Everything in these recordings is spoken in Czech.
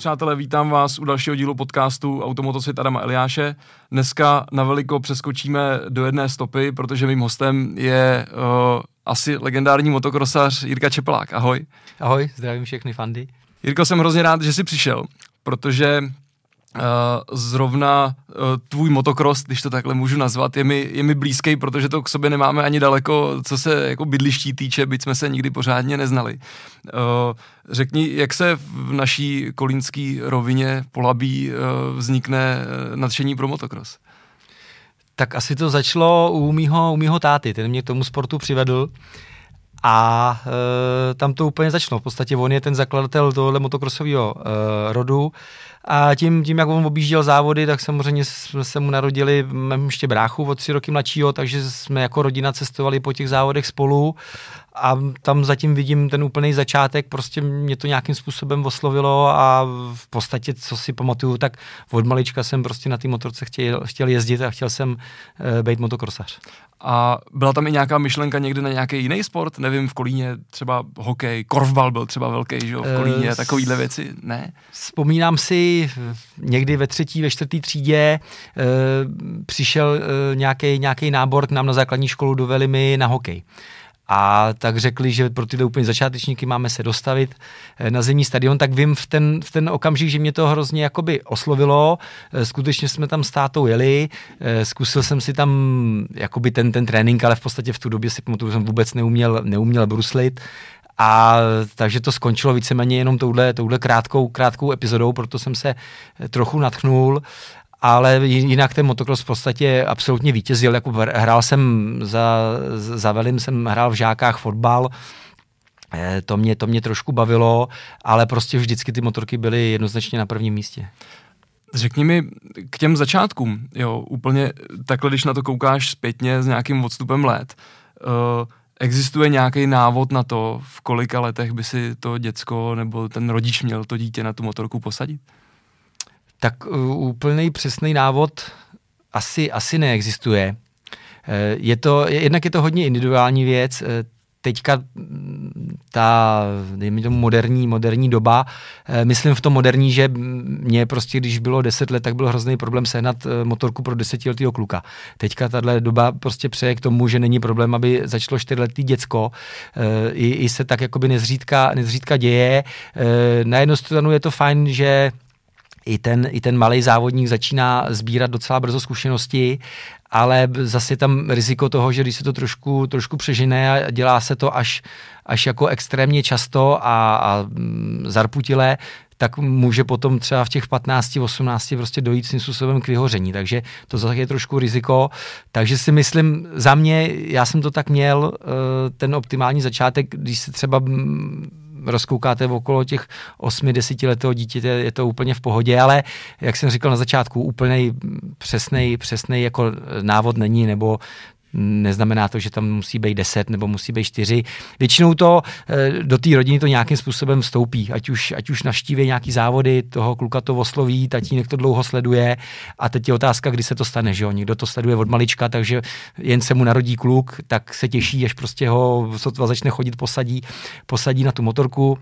přátelé, vítám vás u dalšího dílu podcastu Automotosvět Adama Eliáše. Dneska na veliko přeskočíme do jedné stopy, protože mým hostem je uh, asi legendární motokrosař Jirka Čepelák. Ahoj. Ahoj, zdravím všechny fandy. Jirko, jsem hrozně rád, že jsi přišel, protože zrovna uh, tvůj motokros, když to takhle můžu nazvat, je mi, je mi blízký, protože to k sobě nemáme ani daleko, co se jako bydliští týče, byť jsme se nikdy pořádně neznali. Uh, řekni, jak se v naší kolínské rovině Polabí vznikne nadšení pro motokros? Tak asi to začalo u mýho, u mýho táty, ten mě k tomu sportu přivedl. A e, tam to úplně začalo. V podstatě on je ten zakladatel tohohle motokrosového e, rodu. A tím, tím, jak on objížděl závody, tak samozřejmě jsme se mu narodili, mám ještě bráchu o tři roky mladšího, takže jsme jako rodina cestovali po těch závodech spolu a tam zatím vidím ten úplný začátek, prostě mě to nějakým způsobem oslovilo a v podstatě, co si pamatuju, tak od malička jsem prostě na té motorce chtěl, chtěl jezdit a chtěl jsem uh, být motokrosař. A byla tam i nějaká myšlenka někdy na nějaký jiný sport? Nevím, v Kolíně třeba hokej, korfbal byl třeba velký, že jo, v Kolíně, uh, takovýhle věci, ne? Vzpomínám si, někdy ve třetí, ve čtvrtý třídě uh, přišel uh, nějaký nábor k nám na základní školu do Velimy na hokej. A tak řekli, že pro tyhle úplně začátečníky máme se dostavit eh, na zimní stadion, tak vím v ten, v ten okamžik, že mě to hrozně jakoby oslovilo. Eh, skutečně jsme tam s tátou jeli, eh, zkusil jsem si tam jakoby ten, ten trénink, ale v podstatě v tu době si pamatuju, jsem vůbec neuměl, neuměl bruslit. A takže to skončilo víceméně jenom touhle, touhle krátkou, krátkou epizodou, proto jsem se trochu natchnul ale jinak ten motocross v podstatě absolutně vítězil. Jako hrál jsem za, za Velim, jsem hrál v žákách fotbal, eh, to mě, to mě trošku bavilo, ale prostě vždycky ty motorky byly jednoznačně na prvním místě. Řekni mi k těm začátkům, jo, úplně takhle, když na to koukáš zpětně s nějakým odstupem let, uh, existuje nějaký návod na to, v kolika letech by si to děcko nebo ten rodič měl to dítě na tu motorku posadit? Tak uh, úplný přesný návod asi, asi neexistuje. Eh, je to, jednak je to hodně individuální věc, eh, teďka mm, ta, dejme tomu, moderní, moderní doba, eh, myslím v tom moderní, že mě prostě, když bylo 10 let, tak byl hrozný problém sehnat motorku pro desetiletého kluka. Teďka tahle doba prostě přeje k tomu, že není problém, aby začalo čtyřletý děcko. I, i se tak jakoby nezřídka, nezřídka děje. Na jednu stranu je to fajn, že i ten, i ten malý závodník začíná sbírat docela brzo zkušenosti, ale zase tam riziko toho, že když se to trošku, trošku přežine a dělá se to až, až jako extrémně často a, a mm, zarputile, tak může potom třeba v těch 15, 18 prostě dojít svým způsobem k vyhoření. Takže to zase je trošku riziko. Takže si myslím, za mě, já jsem to tak měl, eh, ten optimální začátek, když se třeba mm, rozkoukáte okolo těch 8-10 letého dítěte, je to úplně v pohodě, ale jak jsem říkal na začátku, úplně přesnej jako návod není, nebo neznamená to, že tam musí být 10 nebo musí být 4. Většinou to eh, do té rodiny to nějakým způsobem vstoupí, ať už, ať už navštíví nějaký závody, toho kluka to osloví, tatínek to dlouho sleduje. A teď je otázka, kdy se to stane, že jo, někdo to sleduje od malička, takže jen se mu narodí kluk, tak se těší, až prostě ho sotva začne chodit, posadí, posadí na tu motorku,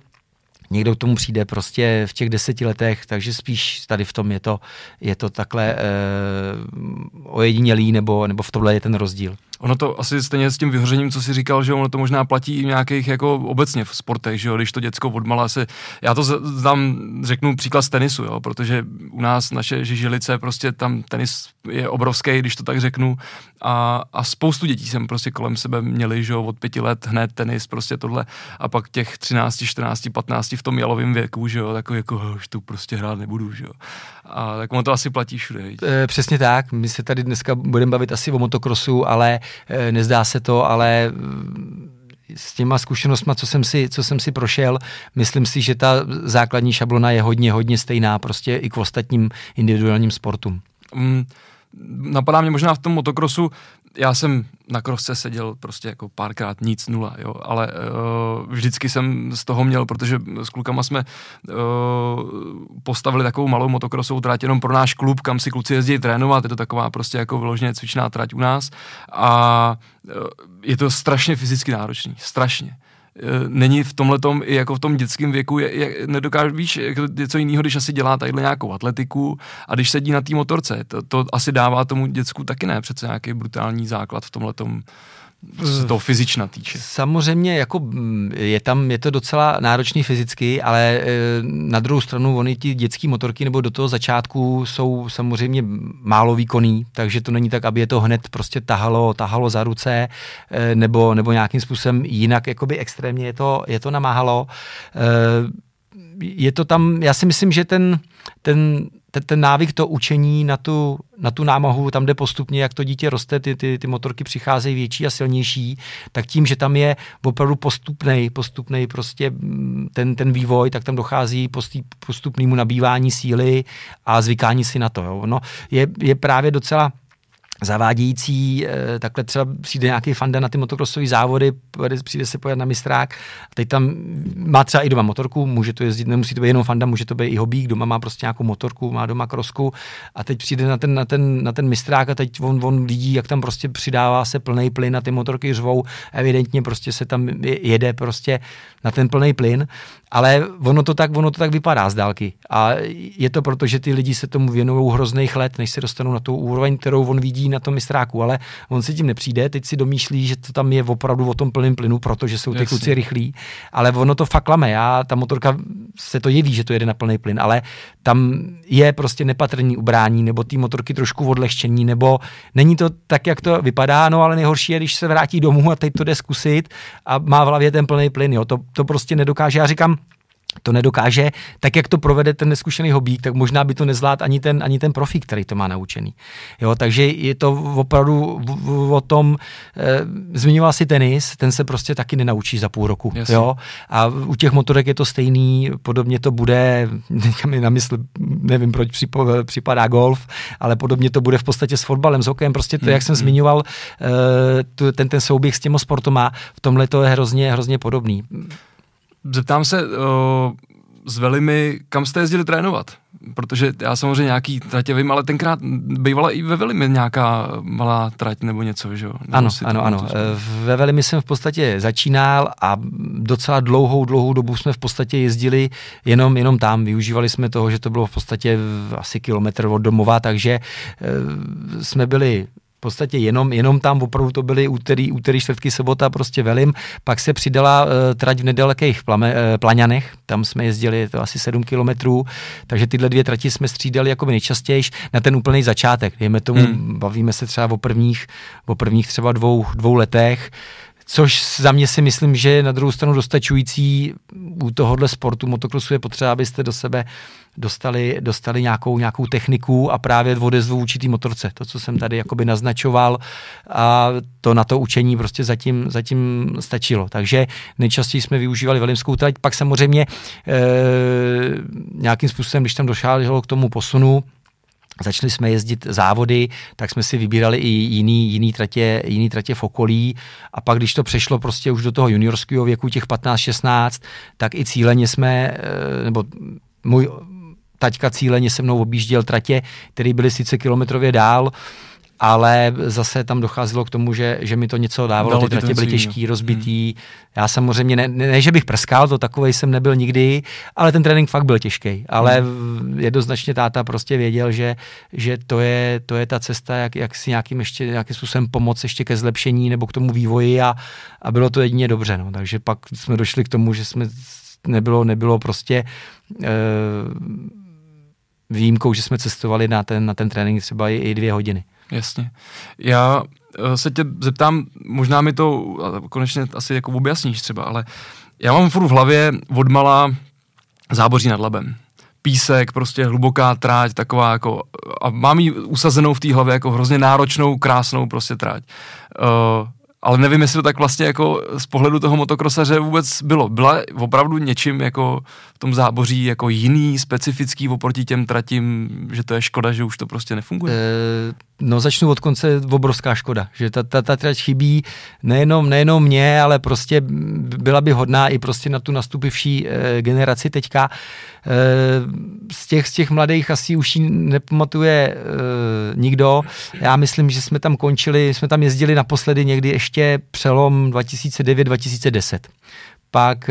někdo k tomu přijde prostě v těch deseti letech, takže spíš tady v tom je to, je to takhle e, ojedinělý, nebo, nebo v tomhle je ten rozdíl. Ono to asi stejně s tím vyhořením, co si říkal, že ono to možná platí i nějakých jako obecně v sportech, že jo, když to děcko odmala se, já to znám, řeknu příklad z tenisu, jo, protože u nás naše žilice, prostě tam tenis je obrovský, když to tak řeknu. A, a spoustu dětí jsem prostě kolem sebe měli, že jo, od pěti let hned tenis, prostě tohle. A pak těch 13, 14, 15 v tom jalovém věku, že jo, takový jako, už tu prostě hrát nebudu, že jo. A tak ono to asi platí všude. E, přesně tak, my se tady dneska budeme bavit asi o motokrosu, ale nezdá se to, ale mm, s těma zkušenostmi, co jsem si, co jsem si prošel, myslím si, že ta základní šablona je hodně, hodně stejná prostě i k ostatním individuálním sportům. Mm, napadá mě možná v tom motokrosu, já jsem na krosce seděl prostě jako párkrát nic, nula, jo, ale uh, vždycky jsem z toho měl, protože s klukama jsme uh, postavili takovou malou motokrosovou trať jenom pro náš klub, kam si kluci jezdí trénovat, je to taková prostě jako vyloženě cvičná trať u nás a uh, je to strašně fyzicky náročný, strašně není v tomhle i jako v tom dětském věku, je, je, nedokáže, víš, jako něco jiného, když asi dělá tadyhle nějakou atletiku a když sedí na té motorce, to, to asi dává tomu děcku taky ne přece nějaký brutální základ v tomhle z toho fyzična týče. Samozřejmě jako mm, je tam, je to docela náročný fyzicky, ale e, na druhou stranu oni ti dětský motorky nebo do toho začátku jsou samozřejmě málo výkonný, takže to není tak, aby je to hned prostě tahalo, tahalo za ruce e, nebo, nebo nějakým způsobem jinak jakoby extrémně je to, je to namáhalo. E, je to tam, já si myslím, že ten, ten ten, ten návyk, to učení na tu, na tu námahu, tam jde postupně, jak to dítě roste, ty, ty, ty motorky přicházejí větší a silnější, tak tím, že tam je opravdu postupný, postupný prostě mm, ten, ten vývoj, tak tam dochází postupnému nabývání síly a zvykání si na to. Jo. No, je, je právě docela zavádějící, eh, takhle třeba přijde nějaký fanda na ty motokrosové závody, přijde se pojet na mistrák, teď tam má třeba i doma motorku, může to jezdit, nemusí to být jenom fanda, může to být i hobík, doma má prostě nějakou motorku, má doma krosku. A teď přijde na ten, na ten, na ten mistrák a teď on, on vidí, jak tam prostě přidává se plný plyn na ty motorky řvou, evidentně prostě se tam jede prostě na ten plný plyn ale ono to, tak, ono to tak vypadá z dálky. A je to proto, že ty lidi se tomu věnují hrozných let, než se dostanou na tu úroveň, kterou on vidí na tom mistráku, ale on si tím nepřijde, teď si domýšlí, že to tam je opravdu o tom plném plynu, protože jsou ty Jasně. kluci rychlí, ale ono to fakt lame. Já, ta motorka se to jeví, že to jede na plný plyn, ale tam je prostě nepatrný ubrání, nebo ty motorky trošku odlehčení, nebo není to tak, jak to vypadá, no ale nejhorší je, když se vrátí domů a teď to jde zkusit a má v hlavě ten plný plyn. Jo. To, to prostě nedokáže. Já říkám, to nedokáže, tak jak to provede ten neskušený hobík, tak možná by to nezvládl ani ten, ani ten profík, který to má naučený. Jo, takže je to opravdu o tom, e, zmiňoval si tenis, ten se prostě taky nenaučí za půl roku. Jo? A u těch motorek je to stejný, podobně to bude, teďka mi na mysl, nevím, proč připadá golf, ale podobně to bude v podstatě s fotbalem, s hokejem, prostě to, hmm, jak jsem hmm. zmiňoval, e, ten, ten souběh s těma sportoma, v tomhle to je hrozně, hrozně podobný. Zeptám se uh, s Velimi, kam jste jezdili trénovat? Protože já samozřejmě nějaký tratě vím, ale tenkrát bývala i ve Velimi nějaká malá trať nebo něco, že jo? Ano, ano, ano. Ve Velimi jsem v podstatě začínal a docela dlouhou, dlouhou dobu jsme v podstatě jezdili jenom, jenom tam. Využívali jsme toho, že to bylo v podstatě asi kilometr od domova, takže uh, jsme byli v podstatě jenom, jenom tam opravdu to byly úterý, úterý, čtvrtky, sobota, prostě velim. Pak se přidala uh, trať v nedalekých plame, uh, Plaňanech, tam jsme jezdili to asi 7 kilometrů, takže tyhle dvě trati jsme střídali jako nejčastěji na ten úplný začátek. Dejme tomu, hmm. bavíme se třeba o prvních, o prvních třeba dvou, dvou letech, což za mě si myslím, že je na druhou stranu dostačující u tohohle sportu motokrosu je potřeba, abyste do sebe dostali, dostali nějakou, nějakou techniku a právě odezvu vůči té motorce. To, co jsem tady jakoby naznačoval a to na to učení prostě zatím, zatím stačilo. Takže nejčastěji jsme využívali velimskou trať, pak samozřejmě e, nějakým způsobem, když tam došlo k tomu posunu, začali jsme jezdit závody, tak jsme si vybírali i jiný, jiný, tratě, jiný tratě v okolí. A pak, když to přešlo prostě už do toho juniorského věku, těch 15-16, tak i cíleně jsme, eh, nebo můj taťka cíleně se mnou objížděl tratě, které byly sice kilometrově dál, ale zase tam docházelo k tomu, že, že mi to něco dávalo, Dalo ty tratě byly těžký, rozbitý. Hmm. Já samozřejmě, ne, ne, ne, že bych prskal, to takovej jsem nebyl nikdy, ale ten trénink fakt byl těžký. Ale hmm. jednoznačně táta prostě věděl, že, že to, je, to je ta cesta, jak, jak si nějakým, ještě, nějakým způsobem pomoct ještě ke zlepšení nebo k tomu vývoji a, a bylo to jedině dobře. No. Takže pak jsme došli k tomu, že jsme nebylo, nebylo prostě e, výjimkou, že jsme cestovali na ten, na ten trénink třeba i, i dvě hodiny. Jasně. Já eh, se tě zeptám, možná mi to konečně asi jako objasníš třeba, ale já mám furt v hlavě odmala záboří nad Labem. Písek, prostě hluboká tráť, taková jako, a mám ji usazenou v té hlavě jako hrozně náročnou, krásnou prostě tráť. Uh, ale nevím, jestli to tak vlastně jako z pohledu toho motokrosaře vůbec bylo. Byla opravdu něčím jako v tom záboří jako jiný, specifický oproti těm tratím, že to je škoda, že už to prostě nefunguje? E, no začnu od konce, obrovská škoda, že ta, ta, ta trať chybí nejenom, nejenom mě, ale prostě byla by hodná i prostě na tu nastupivší e, generaci teďka. E, z, těch, z těch mladých asi už ji nepamatuje e, nikdo. Já myslím, že jsme tam končili, jsme tam jezdili naposledy někdy ještě přelom 2009-2010 pak,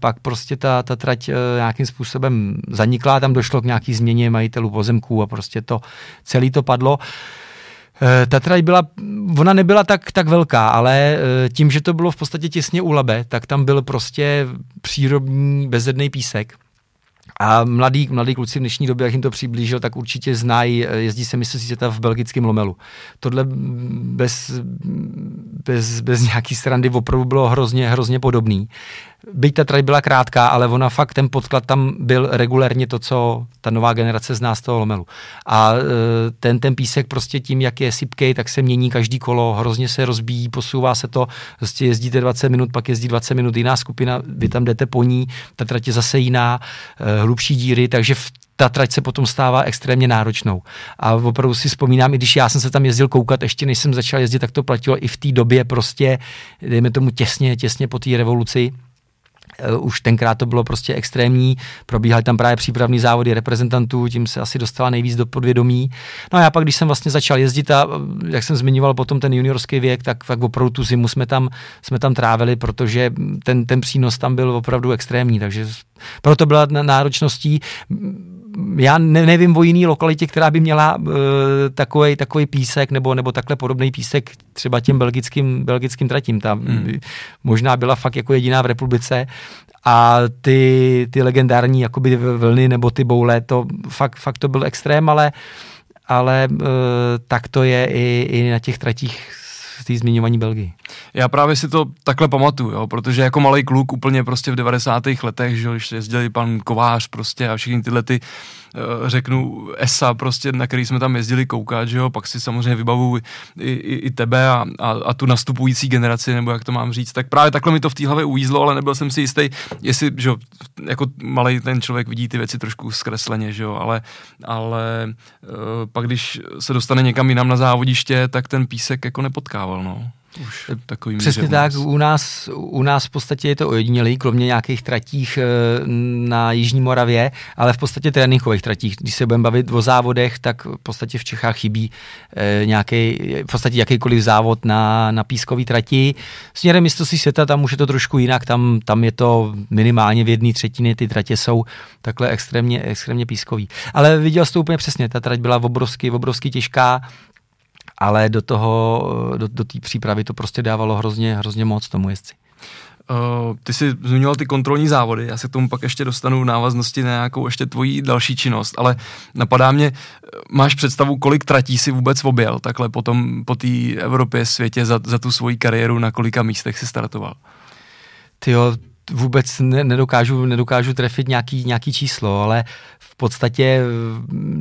pak prostě ta, ta trať nějakým způsobem zanikla, tam došlo k nějaký změně majitelů pozemků a prostě to celý to padlo. Ta trať byla, ona nebyla tak, tak velká, ale tím, že to bylo v podstatě těsně u Labe, tak tam byl prostě přírodní bezedný písek a mladí, mladí kluci v dnešní době, jak jim to přiblížil, tak určitě znají, eh, jezdí se mistrovství světa v belgickém Lomelu. Tohle bez, bez, bez nějaký srandy opravdu bylo hrozně, hrozně podobný byť ta trať byla krátká, ale ona fakt, ten podklad tam byl regulérně to, co ta nová generace zná z toho lomelu. A e, ten, ten písek prostě tím, jak je sypkej, tak se mění každý kolo, hrozně se rozbíjí, posouvá se to, prostě jezdíte 20 minut, pak jezdí 20 minut jiná skupina, vy tam jdete po ní, ta trať je zase jiná, e, hlubší díry, takže v ta trať se potom stává extrémně náročnou. A opravdu si vzpomínám, i když já jsem se tam jezdil koukat, ještě než jsem začal jezdit, tak to platilo i v té době prostě, dejme tomu těsně, těsně po té revoluci, už tenkrát to bylo prostě extrémní, probíhaly tam právě přípravní závody reprezentantů, tím se asi dostala nejvíc do podvědomí. No a já pak, když jsem vlastně začal jezdit a eh, jak jsem zmiňoval potom ten juniorský věk, tak, tak opravdu tu zimu jsme tam, jsme tam trávili, protože ten, ten přínos tam byl opravdu extrémní, takže proto byla náročností já ne, nevím o jiný lokalitě, která by měla uh, takový, takový písek nebo, nebo takhle podobný písek třeba těm belgickým, belgickým tratím. Tam hmm. možná byla fakt jako jediná v republice a ty, ty legendární jakoby vlny nebo ty boule, to fakt, fakt to byl extrém, ale ale uh, tak to je i, i na těch tratích v té zmiňovaní Belgii. Já právě si to takhle pamatuju, jo, protože jako malý kluk úplně prostě v 90. letech, že když jezdili pan Kovář prostě a všechny tyhle ty řeknu ESA, prostě, na který jsme tam jezdili koukat, že jo, pak si samozřejmě vybavu i, i, i tebe a, a, a, tu nastupující generaci, nebo jak to mám říct, tak právě takhle mi to v té hlavě uvízlo, ale nebyl jsem si jistý, jestli, že jo, jako malý ten člověk vidí ty věci trošku zkresleně, že jo, ale, ale uh, pak když se dostane někam jinam na závodiště, tak ten písek jako nepotkával, no. Už takový Přesně tak, u nás, u nás v podstatě je to ojedinělý, kromě nějakých tratích eh, na Jižní Moravě, ale v podstatě tréninkových tratích. Když se budeme bavit o závodech, tak v podstatě v Čechách chybí eh, nějaký, v podstatě jakýkoliv závod na, na pískový trati. Směrem mistrovství světa tam už je to trošku jinak, tam, tam je to minimálně v jedné třetině, ty tratě jsou takhle extrémně, extrémně pískový. Ale viděl jsi to úplně přesně, ta trať byla obrovsky, obrovsky těžká, ale do toho, do, do té přípravy to prostě dávalo hrozně, hrozně moc tomu jezdci. Uh, ty jsi zmiňoval ty kontrolní závody, já se k tomu pak ještě dostanu v návaznosti na nějakou ještě tvoji další činnost, ale napadá mě, máš představu, kolik tratí si vůbec objel takhle potom po té Evropě, světě za, za tu svoji kariéru, na kolika místech si startoval? Ty jo, vůbec ne, nedokážu, nedokážu trefit nějaký, nějaký číslo, ale v podstatě,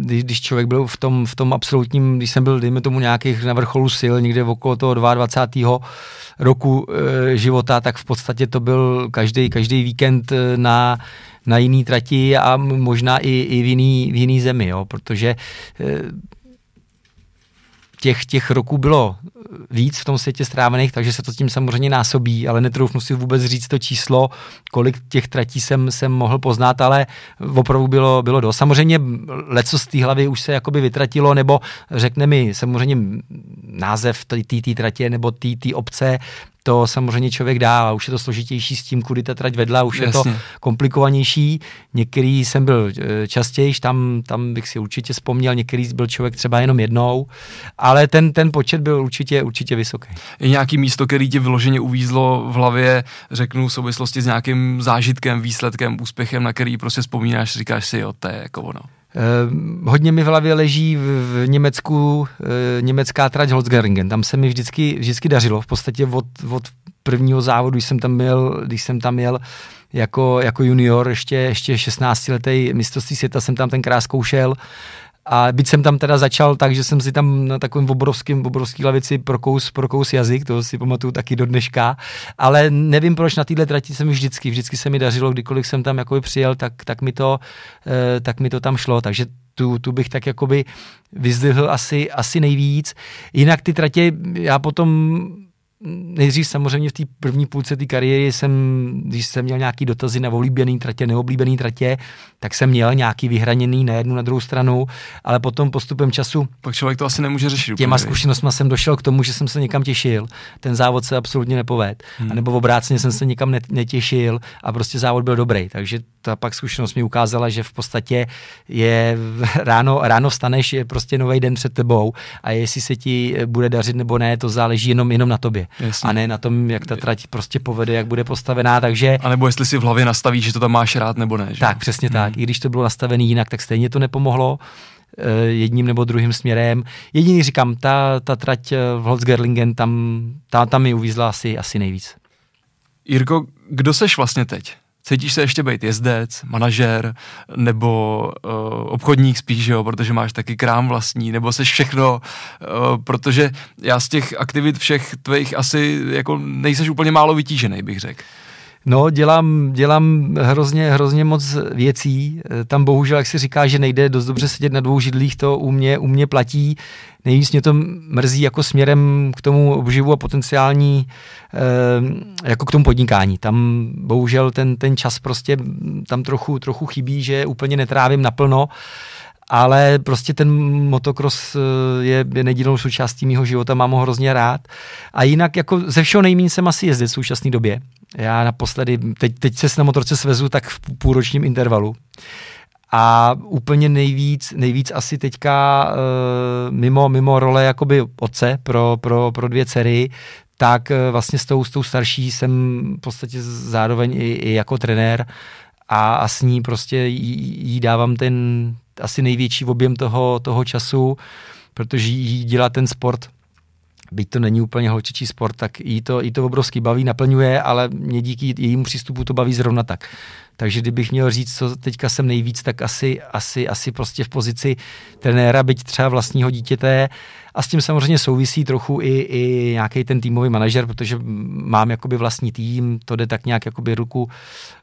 když, když člověk byl v tom, v tom absolutním, když jsem byl, dejme tomu, nějakých na vrcholu sil, někde okolo toho 22. roku e, života, tak v podstatě to byl každý, každý víkend eh, na, na jiný trati a možná i, i v, jiný, v jiný zemi, jo, protože e, těch, těch roků bylo víc v tom světě strávených, takže se to s tím samozřejmě násobí, ale netroufnu si vůbec říct to číslo, kolik těch tratí jsem, jsem mohl poznat, ale opravdu bylo, bylo dost. Samozřejmě leco z té hlavy už se jakoby vytratilo, nebo řekne mi samozřejmě název té tratě nebo té obce, to samozřejmě člověk dá, a už je to složitější s tím, kudy ta trať vedla, už Jasně. je to komplikovanější. Některý jsem byl eh, častěji, tam, tam bych si určitě vzpomněl, některý byl člověk třeba jenom jednou, ale ten, ten počet byl určitě, určitě vysoký. Je nějaký místo, který ti vyloženě uvízlo v hlavě, řeknu v souvislosti s nějakým zážitkem, výsledkem, úspěchem, na který prostě vzpomínáš, říkáš si, jo, to je jako ono. Uh, hodně mi v hlavě leží v, Německu uh, německá trať Holzgeringen. Tam se mi vždycky, vždycky dařilo. V podstatě od, od prvního závodu, když jsem tam měl, když jsem tam měl jako, jako junior, ještě, ještě 16 letý mistrovství světa jsem tam tenkrát zkoušel a byť jsem tam teda začal tak, že jsem si tam na takovém obrovském, obrovský lavici prokous, prokous jazyk, to si pamatuju taky do dneška, ale nevím proč na téhle trati jsem vždycky, vždycky se mi dařilo, kdykoliv jsem tam jakoby přijel, tak, tak, mi, to, eh, tak mi to tam šlo, takže tu, tu bych tak jakoby vyzdvihl asi, asi nejvíc. Jinak ty tratě, já potom nejdřív samozřejmě v té první půlce té kariéry jsem, když jsem měl nějaký dotazy na oblíbený tratě, neoblíbený tratě, tak jsem měl nějaký vyhraněný na jednu, na druhou stranu, ale potom postupem času. Pak člověk to asi nemůže řešit. Těma zkušenostmi jsem došel k tomu, že jsem se někam těšil. Ten závod se absolutně nepoved. Hmm. A nebo obráceně jsem se někam netěšil a prostě závod byl dobrý. Takže ta pak zkušenost mi ukázala, že v podstatě je ráno, ráno vstaneš, je prostě nový den před tebou a jestli se ti bude dařit nebo ne, to záleží jenom, jenom na tobě. Jasně. A ne na tom, jak ta trať prostě povede, jak bude postavená. Takže... A nebo jestli si v hlavě nastavíš, že to tam máš rád nebo ne. Že? Tak, přesně hmm. tak. I když to bylo nastavené jinak, tak stejně to nepomohlo eh, jedním nebo druhým směrem. Jediný říkám, ta, ta trať eh, v Holzgerlingen, tam, ta, tam mi uvízla asi, asi nejvíc. Jirko, kdo seš vlastně teď? Cítíš se ještě být jezdec, manažer nebo uh, obchodník spíš, jo, protože máš taky krám vlastní, nebo seš všechno, uh, protože já z těch aktivit všech tvých asi jako nejseš úplně málo vytížený, bych řekl. No, dělám, dělám hrozně, hrozně moc věcí. Tam bohužel, jak si říká, že nejde dost dobře sedět na dvou židlích, to u mě, u mě platí. Nejvíc mě to mrzí jako směrem k tomu obživu a potenciální, eh, jako k tomu podnikání. Tam bohužel ten, ten čas prostě tam trochu, trochu chybí, že úplně netrávím naplno ale prostě ten motocross eh, je, je nedílnou součástí mého života, mám ho hrozně rád. A jinak jako ze všeho nejméně jsem asi jezdit v současné době. Já naposledy, teď, teď se na motorce svezu tak v půlročním intervalu. A úplně nejvíc, nejvíc asi teďka uh, mimo, mimo role jakoby otce pro, pro, pro dvě dcery, tak uh, vlastně s tou, s tou starší jsem v podstatě zároveň i, i jako trenér a, a s ní prostě jí, jí dávám ten asi největší objem toho, toho času, protože jí dělá ten sport byť to není úplně holčičí sport, tak jí to, jí to obrovský baví, naplňuje, ale mě díky jejímu přístupu to baví zrovna tak. Takže kdybych měl říct, co teďka jsem nejvíc, tak asi, asi, asi prostě v pozici trenéra, byť třeba vlastního dítěte. A s tím samozřejmě souvisí trochu i, i nějaký ten týmový manažer, protože mám jakoby vlastní tým, to jde tak nějak jakoby ruku,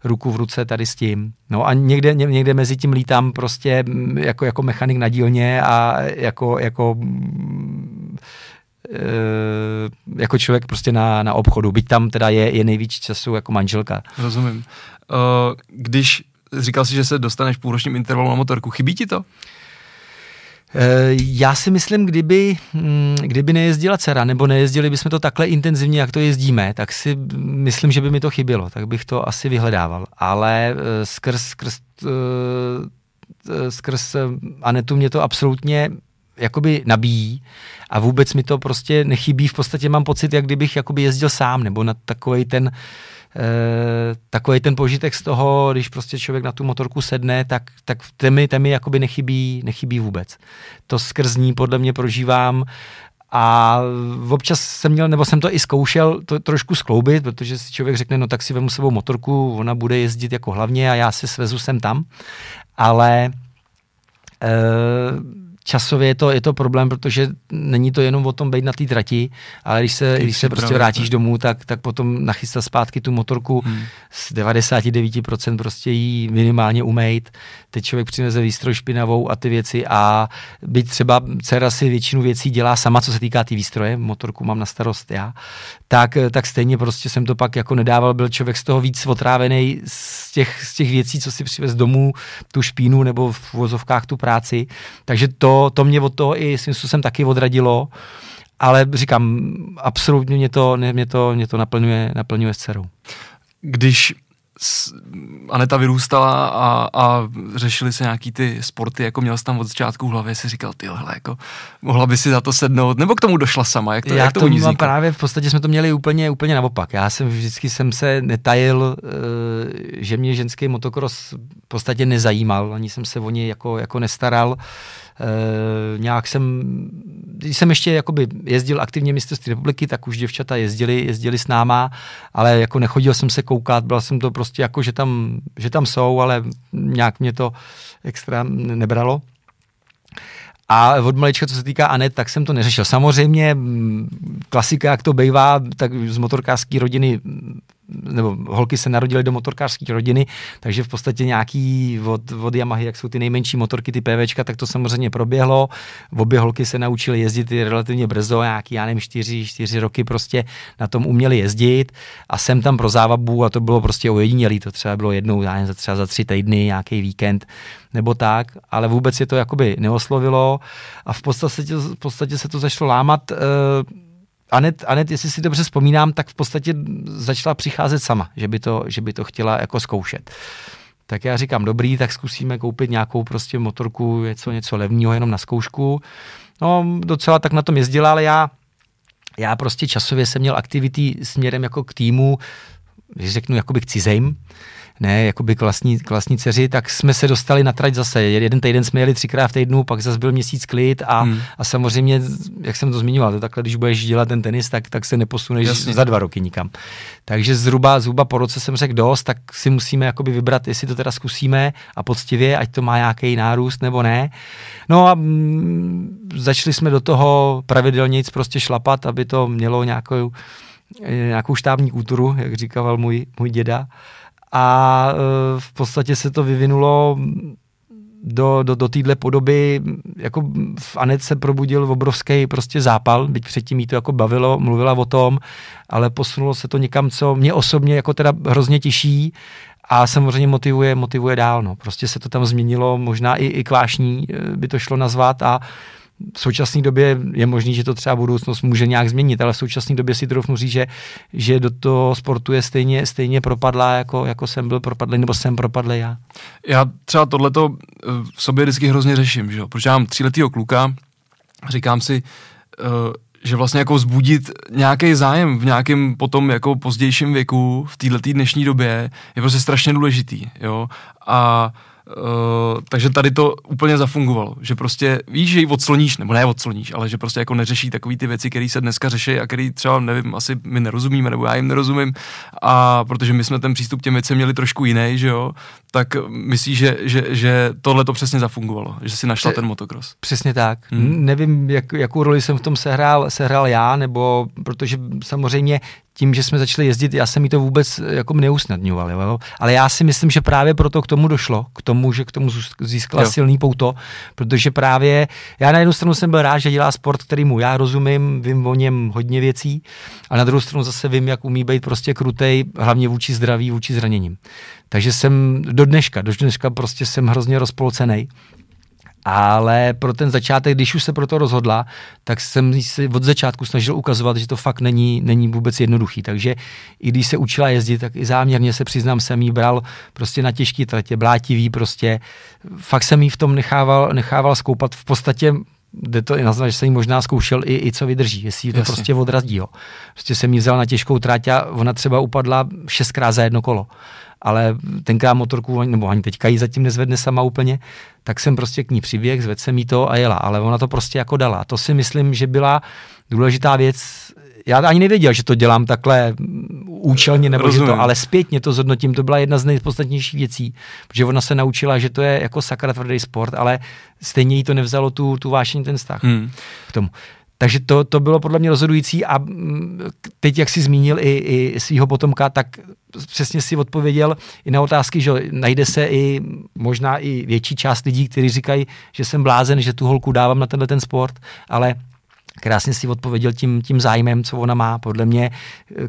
ruku v ruce tady s tím. No a někde, někde mezi tím lítám prostě jako, jako mechanik na dílně a jako, jako jako člověk prostě na, na obchodu, byť tam teda je, je nejvíc času jako manželka. Rozumím. Uh, když říkal jsi, že se dostaneš v půlročním intervalu na motorku, chybí ti to? Eh, já si myslím, kdyby, hm, kdyby nejezdila dcera, nebo nejezdili bychom to takhle intenzivně, jak to jezdíme, tak si myslím, že by mi to chybělo, tak bych to asi vyhledával. Ale skrz, skrz, skrz Anetu mě to absolutně jakoby nabíjí a vůbec mi to prostě nechybí. V podstatě mám pocit, jak kdybych jakoby jezdil sám, nebo na takový ten e, takový ten požitek z toho, když prostě člověk na tu motorku sedne, tak, tak temi, temi jakoby nechybí, nechybí vůbec. To skrz ní podle mě prožívám a občas jsem měl, nebo jsem to i zkoušel to trošku skloubit, protože si člověk řekne, no tak si vemu sebou motorku, ona bude jezdit jako hlavně a já si svezu sem tam. Ale e, časově je to, je to problém, protože není to jenom o tom být na té trati, ale když se, když se prostě vrátíš domů, tak, tak potom nachystat zpátky tu motorku hmm. z 99% prostě jí minimálně umejt. Teď člověk přineze výstroj špinavou a ty věci a byť třeba dcera si většinu věcí dělá sama, co se týká ty výstroje, motorku mám na starost já, tak, tak stejně prostě jsem to pak jako nedával, byl člověk z toho víc otrávený z těch, z těch věcí, co si přivez domů, tu špínu nebo v vozovkách tu práci. Takže to, to mě od toho i svým způsobem taky odradilo. Ale říkám, absolutně mě to, mě to, mě to naplňuje, naplňuje s dcerou. Když Aneta vyrůstala a, a řešili se nějaký ty sporty, jako měl jsi tam od začátku v hlavě, si říkal, ty hele, jako, mohla by si za to sednout, nebo k tomu došla sama, jak to, Já jak to, to právě, v podstatě jsme to měli úplně, úplně naopak. Já jsem vždycky jsem se netajil, eh, že mě ženský motokros v podstatě nezajímal, ani jsem se o něj jako, jako nestaral. E, nějak jsem, když jsem ještě jakoby jezdil aktivně mistrovství republiky, tak už děvčata jezdili, jezdili s náma, ale jako nechodil jsem se koukat, byl jsem to prostě jako, že tam, že tam jsou, ale nějak mě to extra nebralo. A od malička, co se týká Anet, tak jsem to neřešil. Samozřejmě klasika, jak to bývá, tak z motorkářské rodiny nebo holky se narodily do motorkářské rodiny, takže v podstatě nějaký od, od Yamahy, jak jsou ty nejmenší motorky, ty PVčka, tak to samozřejmě proběhlo. Obě holky se naučily jezdit relativně brzo, nějaký, já nevím, čtyři, čtyři roky prostě na tom uměli jezdit a jsem tam pro závabu a to bylo prostě ojedinělý, to třeba bylo jednou, já nevím, třeba za tři týdny, nějaký víkend nebo tak, ale vůbec je to jakoby neoslovilo a v podstatě, v podstatě se to začalo lámat. Uh, Anet, Anet, jestli si dobře vzpomínám, tak v podstatě začala přicházet sama, že by to, že by to chtěla jako zkoušet. Tak já říkám, dobrý, tak zkusíme koupit nějakou prostě motorku, něco, něco levního jenom na zkoušku. No, docela tak na tom jezdila, ale já, já prostě časově jsem měl aktivity směrem jako k týmu, když řeknu jakoby k cizejm, ne, jakoby k vlastní, k vlastní dceři, tak jsme se dostali na trať zase. Jeden týden jsme jeli třikrát v týdnu, pak zase byl měsíc klid a, hmm. a samozřejmě, jak jsem to zmiňoval, to takhle, když budeš dělat ten tenis, tak, tak se neposuneš Jasně. za dva roky nikam. Takže zhruba, zhruba po roce jsem řekl dost, tak si musíme jakoby vybrat, jestli to teda zkusíme a poctivě, ať to má nějaký nárůst nebo ne. No a mm, začali jsme do toho pravidelně prostě šlapat, aby to mělo nějakou, nějakou štábní kulturu, jak říkal můj, můj děda a e, v podstatě se to vyvinulo do, do, do téhle podoby, jako v Anet se probudil obrovský prostě zápal, byť předtím jí to jako bavilo, mluvila o tom, ale posunulo se to někam, co mě osobně jako teda hrozně těší a samozřejmě motivuje, motivuje dál, no. Prostě se to tam změnilo, možná i, i kvášní e, by to šlo nazvat a v současné době je možný, že to třeba budoucnost může nějak změnit, ale v současné době si trochu říct, že, že do toho sportu je stejně, stejně propadlá, jako, jako jsem byl propadlý, nebo jsem propadlý já. Já třeba tohleto eh, v sobě vždycky hrozně řeším, že jo? protože já mám tříletýho kluka, říkám si, uh, že vlastně jako vzbudit nějaký zájem v nějakém potom jako pozdějším věku v této dnešní době je prostě strašně důležitý, jo, a Uh, takže tady to úplně zafungovalo, že prostě víš, že ji odsloníš, nebo ne odsloníš, ale že prostě jako neřeší takové ty věci, které se dneska řeší a které třeba, nevím, asi my nerozumíme, nebo já jim nerozumím, a protože my jsme ten přístup těm věcem měli trošku jiný, že jo, tak myslíš, že, že, že tohle to přesně zafungovalo, že si našla ten motocross. Přesně tak. Hmm. Nevím, jak, jakou roli jsem v tom sehrál, sehrál já, nebo protože samozřejmě tím, že jsme začali jezdit, já jsem mi to vůbec jako neusnadňoval, jo? ale já si myslím, že právě proto k tomu došlo, k tomu, že k tomu získala jo. silný pouto, protože právě já na jednu stranu jsem byl rád, že dělá sport, který mu já rozumím, vím o něm hodně věcí, a na druhou stranu zase vím, jak umí být prostě krutej, hlavně vůči zdraví, vůči zraněním. Takže jsem do dneška, do dneška prostě jsem hrozně rozpolcený ale pro ten začátek, když už se pro to rozhodla, tak jsem si od začátku snažil ukazovat, že to fakt není, není vůbec jednoduchý. Takže i když se učila jezdit, tak i záměrně se přiznám, jsem jí bral prostě na těžký tratě, blátivý prostě. Fakt jsem jí v tom nechával, nechával skoupat. V podstatě jde to i naznat, že jsem jí možná zkoušel i, i co vydrží, jestli to Jasně. prostě odrazí. Jo. Prostě jsem jí vzal na těžkou trať a ona třeba upadla šestkrát za jedno kolo ale tenkrát motorku, nebo ani teďka ji zatím nezvedne sama úplně, tak jsem prostě k ní přiběh, zvedl jsem jí to a jela, ale ona to prostě jako dala. To si myslím, že byla důležitá věc, já ani nevěděl, že to dělám takhle účelně, nebo Rozumím. že to, ale zpětně to zhodnotím, to byla jedna z nejpodstatnějších věcí, protože ona se naučila, že to je jako sakra tvrdý sport, ale stejně jí to nevzalo tu, tu vášení, ten vztah hmm. k tomu. Takže to, to bylo podle mě rozhodující a mm, teď, jak jsi zmínil i, i svého potomka, tak přesně si odpověděl i na otázky, že najde se i možná i větší část lidí, kteří říkají, že jsem blázen, že tu holku dávám na tenhle ten sport, ale krásně si odpověděl tím, tím zájmem, co ona má. Podle mě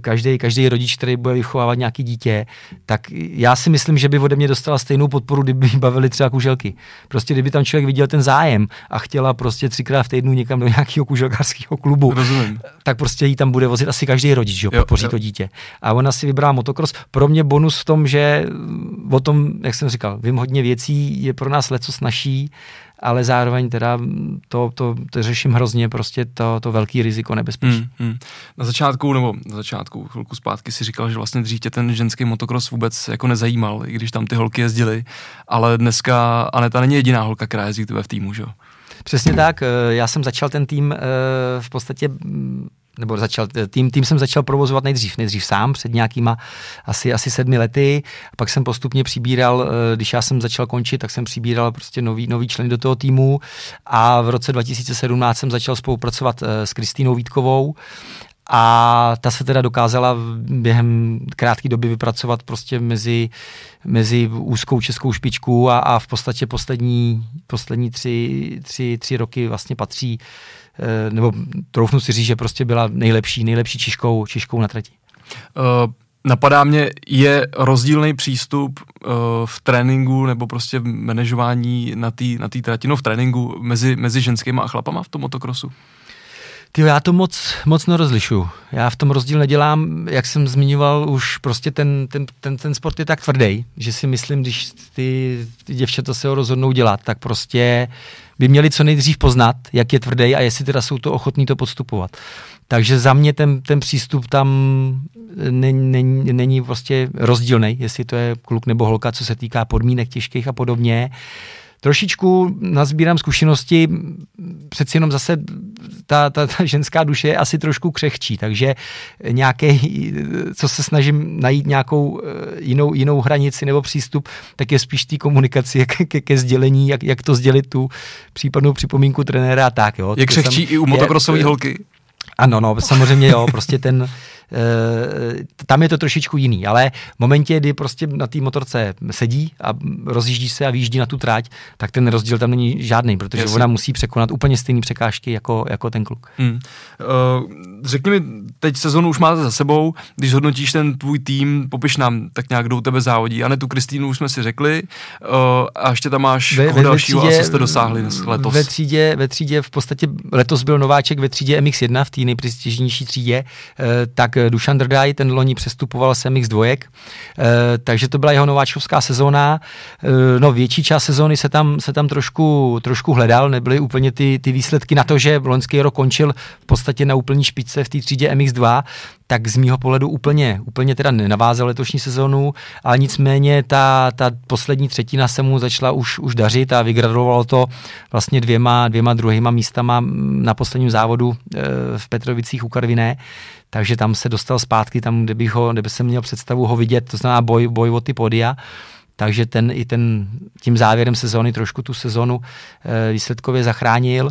každý, každý rodič, který bude vychovávat nějaký dítě, tak já si myslím, že by ode mě dostala stejnou podporu, kdyby bavili třeba kuželky. Prostě kdyby tam člověk viděl ten zájem a chtěla prostě třikrát v týdnu někam do nějakého kuželkářského klubu, Rozumím. tak prostě jí tam bude vozit asi každý rodič, že jo, podpoří jo. to dítě. A ona si vybrala motocross. Pro mě bonus v tom, že o tom, jak jsem říkal, vím hodně věcí, je pro nás leco snaží ale zároveň teda to, to, to řeším hrozně, prostě to, to velký riziko nebezpečí. Hmm, hmm. Na začátku, nebo na začátku, chvilku zpátky si říkal, že vlastně dřív tě ten ženský motocross vůbec jako nezajímal, i když tam ty holky jezdily, ale dneska Aneta není jediná holka, která jezdí tebe v týmu, že jo? Přesně tak, já jsem začal ten tým eh, v podstatě nebo začal, tým, tým jsem začal provozovat nejdřív, nejdřív sám před nějakýma asi, asi sedmi lety, pak jsem postupně přibíral, eh, když já jsem začal končit, tak jsem přibíral prostě nový, nový členy do toho týmu. A v roce 2017 jsem začal spolupracovat eh, s Kristýnou Vítkovou. A ta se teda dokázala během krátké doby vypracovat prostě mezi, mezi úzkou českou špičku a, a v podstatě poslední, poslední tři, tři, tři roky vlastně patří, nebo troufnu si říct, že prostě byla nejlepší, nejlepší čiškou, čiškou na trati. Uh... Napadá mě, je rozdílný přístup uh, v tréninku nebo prostě v manažování na té na trati, no v tréninku mezi, mezi ženskýma a chlapama v tom motokrosu? Ty, já to moc, moc nerozlišu. Já v tom rozdíl nedělám, jak jsem zmiňoval, už prostě ten, ten, ten, ten sport je tak tvrdý, že si myslím, když ty, ty děvčata se ho rozhodnou dělat, tak prostě by měli co nejdřív poznat, jak je tvrdý a jestli teda jsou to ochotní to podstupovat. Takže za mě ten, ten přístup tam není, není, není prostě rozdílný, jestli to je kluk nebo holka, co se týká podmínek těžkých a podobně. Uh, trošičku nazbírám zkušenosti, přeci jenom zase ta, ta, ta ženská duše je asi trošku křehčí, takže nějaké, co se snažím najít nějakou eh, jinou, jinou hranici nebo přístup, tak je spíš té komunikaci ke, ke, ke sdělení, jak, jak to sdělit tu případnou připomínku trenéra a tak. Jo. Je křehčí i u motokrosové holky? Ano, no, samozřejmě jo, prostě ten, tam je to trošičku jiný, ale v momentě, kdy prostě na té motorce sedí a rozjíždí se a vyjíždí na tu tráť, tak ten rozdíl tam není žádný, protože Jasně. ona musí překonat úplně stejné překážky jako, jako ten kluk. Hmm. Uh, řekni mi, teď sezonu už máte za sebou, když hodnotíš ten tvůj tým, popiš nám tak nějak, kdo u tebe závodí. A ne tu Kristýnu už jsme si řekli uh, a ještě tam máš ve, ve, dalšího, třídě, asi jste dosáhli letos. Ve třídě, ve třídě v podstatě letos byl nováček ve třídě MX1 v té nejprestižnější třídě, uh, tak Dušan Drdaj, ten loni přestupoval sem X dvojek, e, takže to byla jeho nováčkovská sezóna. E, no větší část sezóny se tam, se tam trošku, trošku hledal, nebyly úplně ty, ty výsledky na to, že loňský rok končil v podstatě na úplní špičce v té třídě MX2, tak z mýho pohledu úplně, úplně teda nenavázal letošní sezónu, ale nicméně ta, ta poslední třetina se mu začala už, už dařit a vygradovalo to vlastně dvěma, dvěma druhýma místama na posledním závodu v Petrovicích u Karviné takže tam se dostal zpátky, tam, kde, bych ho, kde by se měl představu ho vidět, to znamená boj, boj o ty podia. Takže ten i ten, tím závěrem sezóny trošku tu sezonu e, výsledkově zachránil.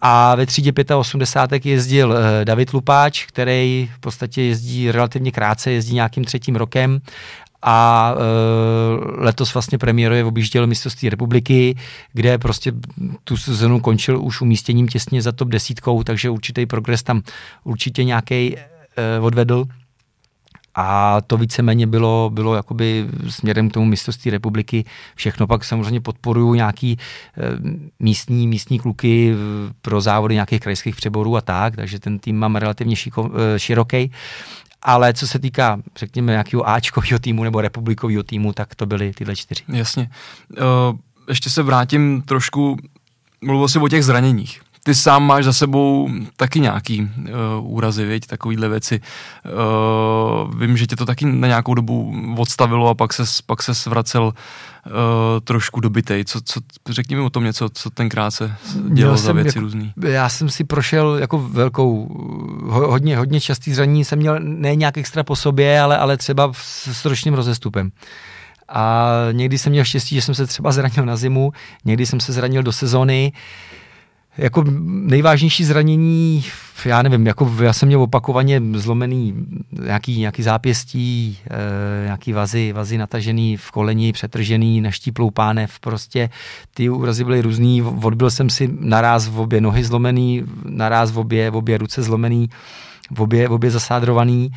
A ve třídě 85 jezdil e, David Lupáč, který v podstatě jezdí relativně krátce, jezdí nějakým třetím rokem a e, letos vlastně premiéruje objížděl mistrovství republiky, kde prostě tu sezonu končil už umístěním těsně za top desítkou, takže určitý progres tam určitě nějaký odvedl. A to víceméně bylo, bylo jakoby směrem k tomu mistrovství republiky. Všechno pak samozřejmě podporuju nějaký e, místní, místní kluky pro závody nějakých krajských přeborů a tak, takže ten tým mám relativně šiko, e, široký. Ale co se týká, řekněme, nějakého Ačkového týmu nebo republikového týmu, tak to byly tyhle čtyři. Jasně. Ještě se vrátím trošku, mluvil jsi o těch zraněních ty sám máš za sebou taky nějaký uh, úrazy, věď, takovýhle věci. Uh, vím, že tě to taky na nějakou dobu odstavilo a pak se pak ses vracel uh, trošku dobitej. Co, co, řekni mi o tom něco, co tenkrát se dělo za věci jako, různý. Já jsem si prošel jako velkou, hodně, hodně častý zranění jsem měl ne nějak extra po sobě, ale, ale třeba s ročním rozestupem. A někdy jsem měl štěstí, že jsem se třeba zranil na zimu, někdy jsem se zranil do sezóny. Uh, jako nejvážnější zranění, já nevím, jako já jsem měl opakovaně zlomený nějaký, nějaký zápěstí, e, nějaký vazy, vazy natažený v koleni, přetržený, naštíplou pánev, prostě ty úrazy byly různý, odbil jsem si naráz v obě nohy zlomený, naráz v obě, v obě ruce zlomený, v obě, v obě zasádrovaný,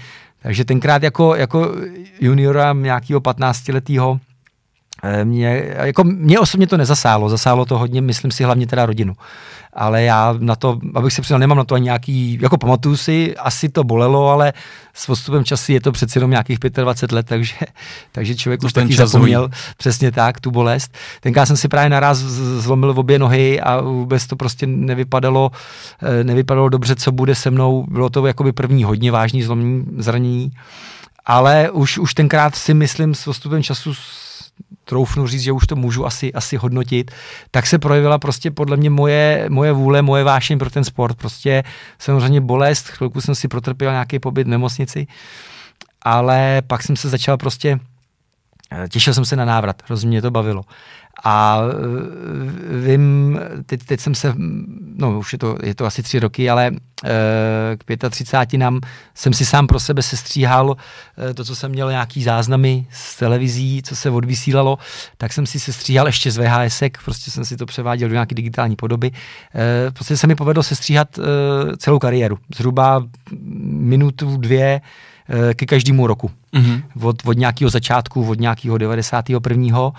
takže tenkrát jako, jako juniora nějakého 15 letého mě, jako mě osobně to nezasálo, zasálo to hodně, myslím si, hlavně teda rodinu. Ale já na to, abych se přiznal, nemám na to ani nějaký, jako pamatuju si, asi to bolelo, ale s odstupem času je to přeci jenom nějakých 25 let, takže, takže člověk to už taky zapomněl hojí. přesně tak, tu bolest. Tenkrát jsem si právě naraz zlomil v obě nohy a vůbec to prostě nevypadalo, eh, nevypadalo dobře, co bude se mnou. Bylo to jakoby první hodně vážný zlomení, zranění. Ale už, už tenkrát si myslím s odstupem času troufnu říct, že už to můžu asi, asi hodnotit, tak se projevila prostě podle mě moje, moje vůle, moje vášeň pro ten sport. Prostě samozřejmě bolest, chvilku jsem si protrpěl nějaký pobyt v nemocnici, ale pak jsem se začal prostě těšil jsem se na návrat, hrozně mě to bavilo. A eh, vím, teď, teď jsem se, no už je to, je to asi tři roky, ale k 35 nám jsem si sám pro sebe sestříhal to, co jsem měl nějaký záznamy z televizí, co se odvysílalo, tak jsem si sestříhal ještě z VHS, prostě jsem si to převáděl do nějaké digitální podoby. Prostě se mi povedlo sestříhat celou kariéru. Zhruba minutu, dvě ke každému roku mm-hmm. od, od nějakého začátku, od nějakého 91.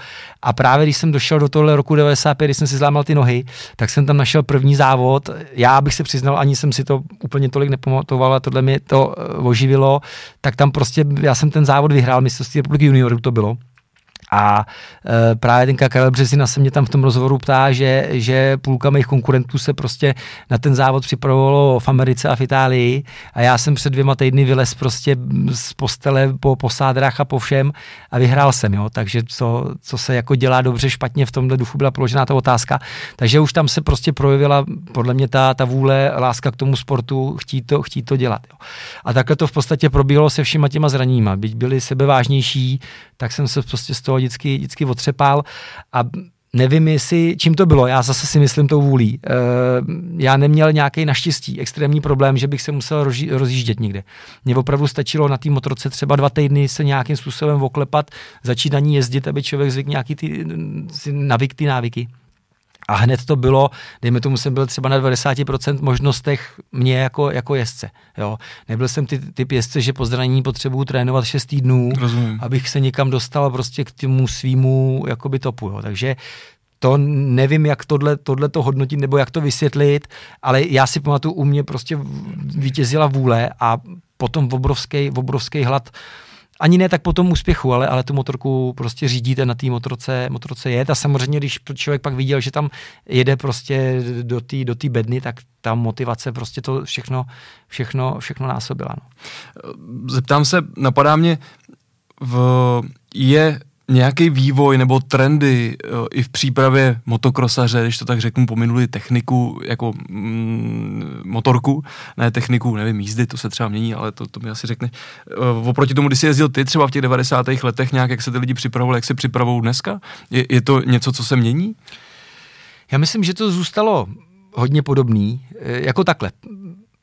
A právě když jsem došel do tohle roku 95, když jsem si zlámal ty nohy, tak jsem tam našel první závod. Já bych se přiznal, ani jsem si to úplně tolik nepamatoval, a tohle mi to eh, oživilo, tak tam prostě, já jsem ten závod vyhrál, mistrovství republiky juniorů to bylo. A e, právě ten Karel Březina se mě tam v tom rozhovoru ptá, že, že půlka mých konkurentů se prostě na ten závod připravovalo v Americe a v Itálii a já jsem před dvěma týdny vylez prostě z postele po posádrách a po všem a vyhrál jsem, jo. Takže co, co se jako dělá dobře, špatně v tomhle duchu byla položená ta otázka. Takže už tam se prostě projevila podle mě ta, ta vůle, láska k tomu sportu, chtít to, chtít to dělat. Jo. A takhle to v podstatě probíhalo se všema těma zraníma. Byť byli sebevážnější, tak jsem se prostě z toho vždycky, vždycky otřepal a Nevím, jestli, čím to bylo, já zase si myslím tou vůlí. E, já neměl nějaký naštěstí extrémní problém, že bych se musel roži, rozjíždět někde. Mně opravdu stačilo na té motorce třeba dva týdny se nějakým způsobem oklepat, začít na ní jezdit, aby člověk zvyk nějaký ty, navyk ty návyky. A hned to bylo, dejme tomu, jsem byl třeba na 90% možnostech mě jako, jako jezdce. Jo. Nebyl jsem ty, typ jezdce, že po zranění potřebuju trénovat 6 týdnů, Rozumím. abych se někam dostal prostě k tomu svýmu jakoby topu. Jo. Takže to nevím, jak tohle, tohle to hodnotit nebo jak to vysvětlit, ale já si pamatuju, u mě prostě vítězila vůle a potom obrovský, obrovský hlad ani ne tak po tom úspěchu, ale, ale tu motorku prostě řídíte na té motorce, motorce jet a samozřejmě, když člověk pak viděl, že tam jede prostě do té do bedny, tak ta motivace prostě to všechno, všechno, všechno násobila. No. Zeptám se, napadá mě, v, je nějaký vývoj nebo trendy eh, i v přípravě motokrosaře, když to tak řeknu, pominuli techniku jako mm, motorku, ne techniku, nevím, jízdy, to se třeba mění, ale to, to mi asi řekne. Uh, oproti tomu, když jsi jezdil ty třeba v těch 90. letech, nějak jak se ty lidi připravovali, jak se připravují dneska? Je, je to něco, co se mění? Já myslím, že to zůstalo hodně podobný, eh, jako takhle.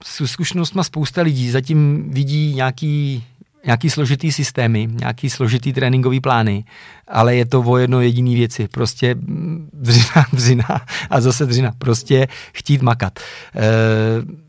S zkušenostma spousta lidí zatím vidí nějaký nějaký složitý systémy, nějaký složitý tréninkový plány, ale je to o jedno jediný věci, prostě dřina, dřina a zase dřina, prostě chtít makat. E-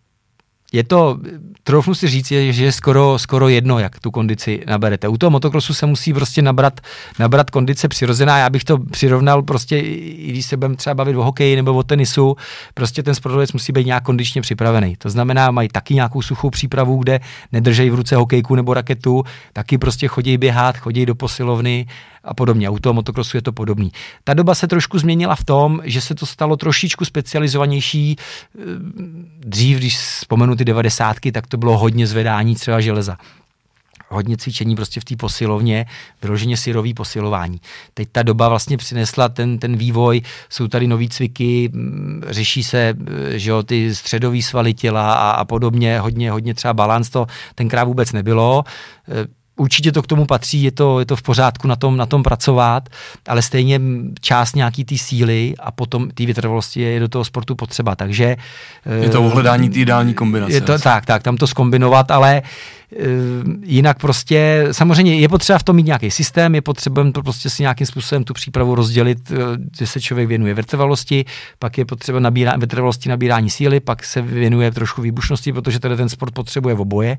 je to, troufnu si říct, je, že je skoro, skoro jedno, jak tu kondici naberete. U toho motokrosu se musí prostě nabrat, nabrat kondice přirozená. Já bych to přirovnal prostě, i když se budeme třeba bavit o hokeji nebo o tenisu, prostě ten sportovec musí být nějak kondičně připravený. To znamená, mají taky nějakou suchou přípravu, kde nedržejí v ruce hokejku nebo raketu, taky prostě chodí běhat, chodí do posilovny a podobně. U toho motokrosu je to podobný. Ta doba se trošku změnila v tom, že se to stalo trošičku specializovanější. Dřív, když vzpomenu ty devadesátky, tak to bylo hodně zvedání třeba železa hodně cvičení prostě v té posilovně, vyloženě syrový posilování. Teď ta doba vlastně přinesla ten, ten vývoj, jsou tady nový cviky, řeší se že jo, ty středový svaly těla a, a podobně, hodně, hodně třeba balans to tenkrát vůbec nebylo určitě to k tomu patří, je to, je to v pořádku na tom, na tom pracovat, ale stejně část nějaký té síly a potom té vytrvalosti je do toho sportu potřeba, takže... Je to ohledání té ideální kombinace. Je to, tak, tak, tam to skombinovat, ale Eh, jinak prostě, samozřejmě je potřeba v tom mít nějaký systém, je potřeba to prostě si nějakým způsobem tu přípravu rozdělit, eh, že se člověk věnuje vytrvalosti, pak je potřeba nabírá, vytrvalosti nabírání síly, pak se věnuje trošku výbušnosti, protože tady ten sport potřebuje v oboje.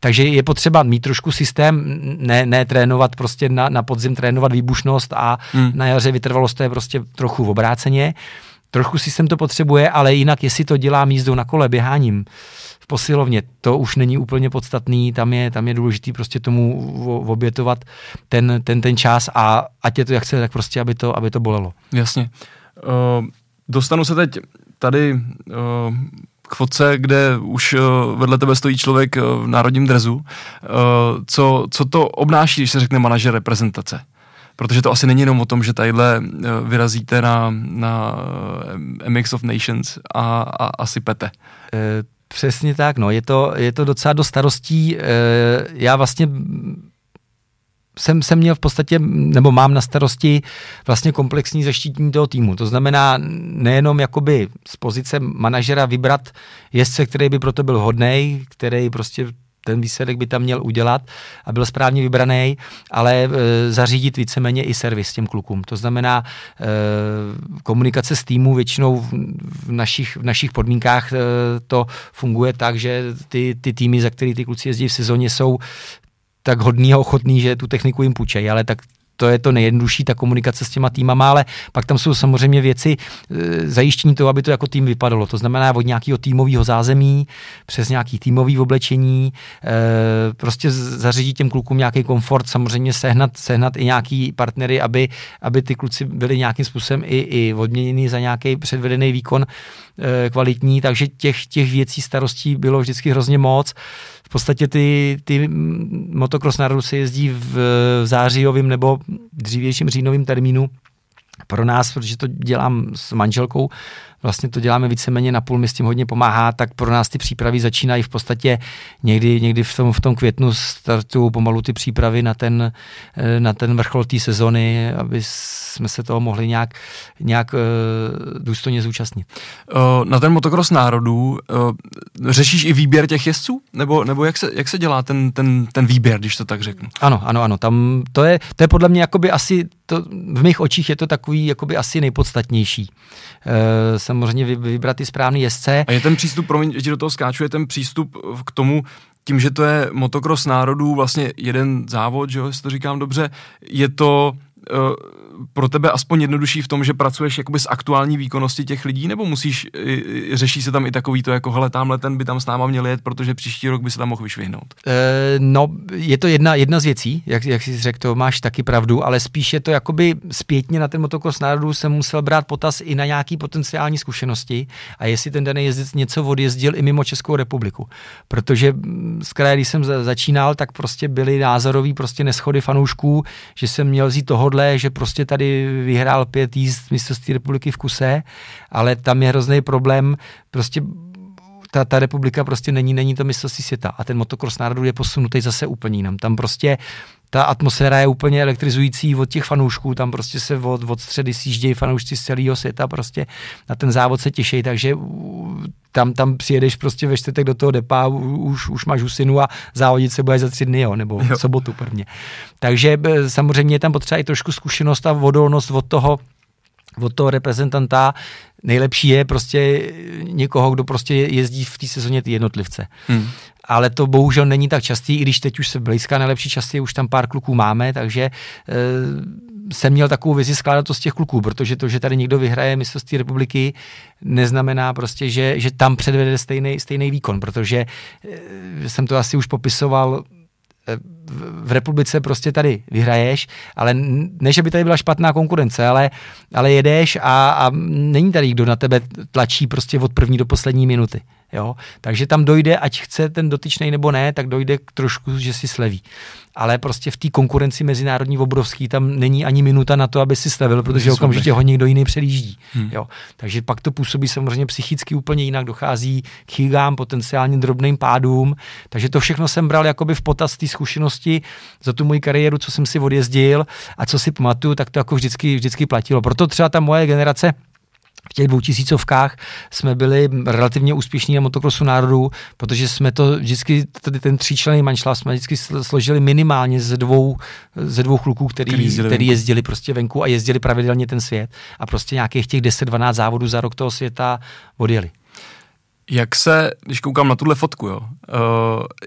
Takže je potřeba mít trošku systém, ne, ne trénovat prostě na, na podzim trénovat výbušnost a hmm. na jaře vytrvalost to je prostě trochu v obráceně. Trošku systém to potřebuje, ale jinak jestli to dělá jízdou na kole, běháním, posilovně, to už není úplně podstatný, tam je, tam je důležitý prostě tomu obětovat ten, ten, ten čas a ať je to jak chce, tak prostě, aby to, aby to bolelo. Jasně. Uh, dostanu se teď tady uh, k fotce, kde už uh, vedle tebe stojí člověk v národním drezu. Co, co to obnáší, když se řekne manažer reprezentace? Protože to asi není jenom o tom, že tadyhle vyrazíte na, na MX of Nations a, a, a sypete. Přesně tak, no, je to, je to docela do starostí. E, já vlastně jsem, jsem měl v podstatě, nebo mám na starosti vlastně komplexní zaštítění toho týmu. To znamená nejenom jakoby z pozice manažera vybrat jezdce, který by proto byl hodný, který prostě ten výsledek by tam měl udělat a byl správně vybraný, ale e, zařídit víceméně i servis těm klukům. To znamená e, komunikace s týmu většinou v, v, našich, v našich podmínkách e, to funguje tak, že ty, ty týmy, za který ty kluci jezdí v sezóně, jsou tak hodný a ochotný, že tu techniku jim půjčejí, ale tak to je to nejjednodušší, ta komunikace s těma týmama, ale pak tam jsou samozřejmě věci e, zajištění toho, aby to jako tým vypadalo. To znamená od nějakého týmového zázemí, přes nějaký týmový oblečení, e, prostě zařídit těm klukům nějaký komfort, samozřejmě sehnat, sehnat i nějaký partnery, aby, aby ty kluci byli nějakým způsobem i, i odměněni za nějaký předvedený výkon e, kvalitní, takže těch, těch věcí starostí bylo vždycky hrozně moc v podstatě ty, ty motocross národů se jezdí v, v zářijovém nebo dřívějším říjnovém termínu. Pro nás, protože to dělám s manželkou, vlastně to děláme víceméně na půl, mi s tím hodně pomáhá, tak pro nás ty přípravy začínají v podstatě někdy, někdy v, tom, v tom květnu startují pomalu ty přípravy na ten, eh, na ten vrchol té sezony, aby jsme se toho mohli nějak, nějak uh, důstojně zúčastnit. Uh, na ten motocross národů řešíš i výběr těch jezdců? Nebo, nebo jak, se, jak se dělá ten, ten, ten výběr, když to tak řeknu? Ano, ano, ano. Tam to je, to je podle mě jakoby asi, to, v mých očích je to takový jakoby asi nejpodstatnější. Samozřejmě vybrat ty správný jezdce. A je ten přístup, promiň, že do toho skáču, je ten přístup k tomu, tím, že to je motocross národů, vlastně jeden závod, že jo, jestli to říkám dobře, je to uh, pro tebe aspoň jednodušší v tom, že pracuješ jakoby s aktuální výkonnosti těch lidí, nebo musíš, řeší se tam i takový to, jako hele, tamhle ten by tam s náma měl jet, protože příští rok by se tam mohl vyšvihnout? E, no, je to jedna, jedna z věcí, jak, jak jsi řekl, to máš taky pravdu, ale spíš je to jakoby zpětně na ten motokros národů jsem musel brát potaz i na nějaký potenciální zkušenosti a jestli ten daný jezdec něco odjezdil i mimo Českou republiku. Protože z kraje, když jsem začínal, tak prostě byly názorový prostě neschody fanoušků, že jsem měl vzít tohodle, že prostě tady vyhrál pět jízd mistrovství republiky v kuse, ale tam je hrozný problém, prostě ta, ta republika prostě není, není to mistrovství světa a ten motocross národů je posunutý zase úplně jinam. Tam prostě ta atmosféra je úplně elektrizující od těch fanoušků, tam prostě se od, od středy sjíždějí fanoušci z celého světa, prostě na ten závod se těší, takže tam, tam přijedeš prostě ve čtvrtek do toho depa, už, už máš husinu a závodit se bude za tři dny, jo, nebo jo. sobotu prvně. Takže e, samozřejmě je tam potřeba i trošku zkušenost a vodolnost od toho, od toho reprezentanta. Nejlepší je prostě někoho, kdo prostě jezdí v té sezóně ty jednotlivce. Hmm ale to bohužel není tak častý, i když teď už se blízká nejlepší časy, už tam pár kluků máme, takže e, jsem měl takovou vizi skládat to z těch kluků, protože to, že tady někdo vyhraje mistrovství republiky, neznamená prostě, že, že tam předvede stejný, stejný výkon, protože e, jsem to asi už popisoval v republice prostě tady vyhraješ, ale ne, že by tady byla špatná konkurence, ale, ale jedeš a, a není tady kdo na tebe tlačí prostě od první do poslední minuty. Jo? Takže tam dojde, ať chce ten dotyčný nebo ne, tak dojde k trošku, že si sleví. Ale prostě v té konkurenci mezinárodní obrovský tam není ani minuta na to, aby si slevil, protože okamžitě ho někdo jiný předjíždí. Hmm. Jo? Takže pak to působí samozřejmě psychicky úplně jinak, dochází k chygám, potenciálně drobným pádům. Takže to všechno jsem bral jakoby v potaz té zkušenosti za tu moji kariéru, co jsem si odjezdil a co si pamatuju, tak to jako vždycky, vždycky platilo. Proto třeba ta moje generace v těch dvou tisícovkách jsme byli relativně úspěšní na motokrosu národů, protože jsme to vždycky, tady ten tříčlenný manšla jsme vždycky složili minimálně ze dvou, ze dvou kluků, který, který, jezdili, který jezdili prostě venku a jezdili pravidelně ten svět a prostě nějakých těch 10-12 závodů za rok toho světa odjeli. Jak se, když koukám na tuhle fotku, jo, uh,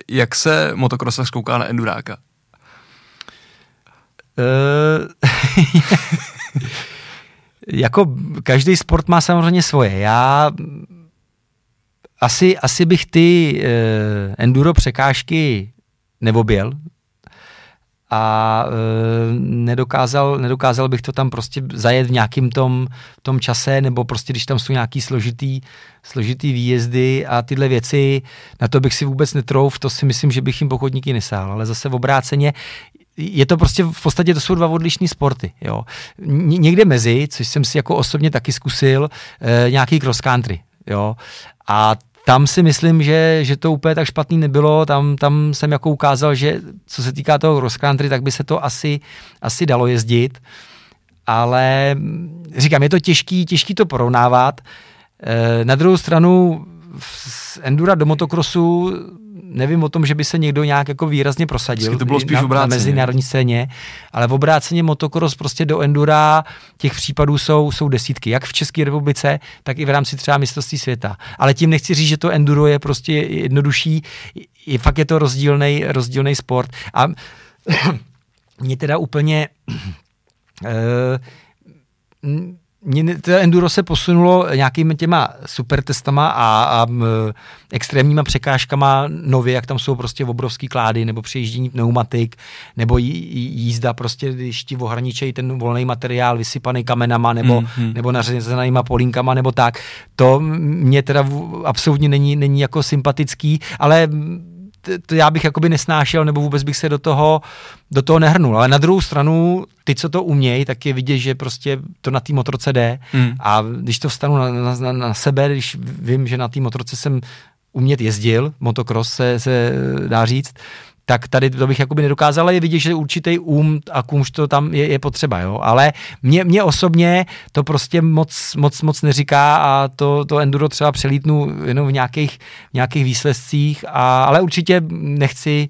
jak se motokrosař kouká na enduráka? Uh, jako každý sport má samozřejmě svoje. Já asi, asi bych ty uh, enduro překážky neoběl a uh, nedokázal, nedokázal bych to tam prostě zajet v nějakým tom, tom čase, nebo prostě když tam jsou nějaký složitý, složitý výjezdy a tyhle věci, na to bych si vůbec netrouf, to si myslím, že bych jim pochodníky nesál, ale zase v obráceně je to prostě v podstatě to jsou dva odlišní sporty. Jo. Někde mezi, což jsem si jako osobně taky zkusil, e, nějaký cross country. Jo. A tam si myslím, že, že to úplně tak špatný nebylo, tam, tam jsem jako ukázal, že co se týká toho cross country, tak by se to asi, asi dalo jezdit, ale říkám, je to těžký, těžký to porovnávat. E, na druhou stranu z endura do motocrossu nevím o tom, že by se někdo nějak jako výrazně prosadil to bylo spíš na, na mezinárodní scéně, ale v obráceně motocross prostě do endura těch případů jsou, jsou desítky, jak v České republice, tak i v rámci třeba mistrovství světa. Ale tím nechci říct, že to enduro je prostě jednodušší, je, fakt je to rozdílný, rozdílný sport. A mě teda úplně uh, mě to enduro se posunulo nějakými těma supertestama a, a extrémníma překážkama nově, jak tam jsou prostě obrovský klády, nebo přejíždění pneumatik, nebo jí, jízda prostě, když ti ohraničejí ten volný materiál vysypaný kamenama, nebo, mm, mm. nebo nařezenýma polínkama, nebo tak. To mě teda absolutně není, není jako sympatický, ale to já bych jakoby nesnášel, nebo vůbec bych se do toho, do toho nehrnul. Ale na druhou stranu, ty, co to umějí, tak je vidět, že prostě to na té motorce jde. Hmm. A když to vstanu na, na, na sebe, když vím, že na té motorce jsem umět jezdil, motocross se, se dá říct, tak tady to bych jakoby nedokázal, ale je vidět, že určitý um a kumš to tam je, je potřeba, jo. Ale mě, mě osobně to prostě moc, moc, moc neříká a to, to enduro třeba přelítnu jenom v nějakých, nějakých výsledcích, a, ale určitě nechci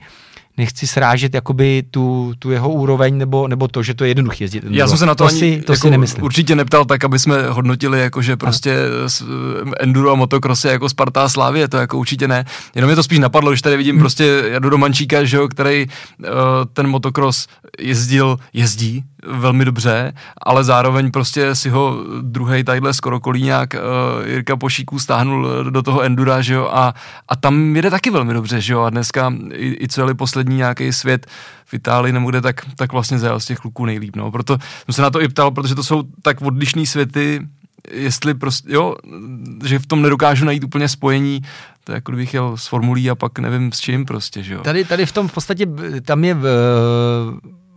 nechci srážet jakoby tu, tu jeho úroveň nebo, nebo to, že to je jednoduché jezdit. Já jsem se na to, to ani si, to jako si nemyslím. určitě neptal tak, aby jsme hodnotili, jako že prostě ano. enduro a motocross je jako Sparta a Slávě, to jako určitě ne. Jenom mě to spíš napadlo, když tady vidím hmm. prostě Jadu Romančíka, že jo, který uh, ten motocross jezdil, jezdí velmi dobře, ale zároveň prostě si ho druhý tadyhle skoro kolíňák uh, Jirka Pošíků stáhnul do toho endura, že jo, a, a tam jede taky velmi dobře, že jo, a dneska i, i celý poslední nějaký svět v Itálii kde, tak, tak vlastně zajel z těch kluků nejlíp, no, proto jsem se na to i ptal, protože to jsou tak odlišné světy, jestli prostě, jo, že v tom nedokážu najít úplně spojení, to je jako kdybych jel s formulí a pak nevím s čím prostě, že jo. Tady, tady v tom v podstatě, tam je v,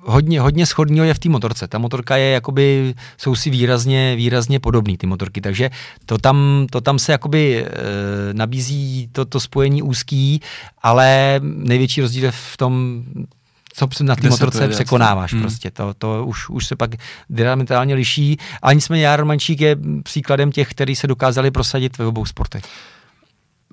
hodně, hodně schodního je v té motorce. Ta motorka je jakoby, jsou si výrazně, výrazně podobný ty motorky, takže to tam, to tam se jakoby e, nabízí to, to spojení úzký, ale největší rozdíl je v tom, co na té motorce překonáváš hmm. prostě. To, to už, už se pak diametrálně liší. A nicméně Jar Mančík je příkladem těch, kteří se dokázali prosadit ve obou sportech.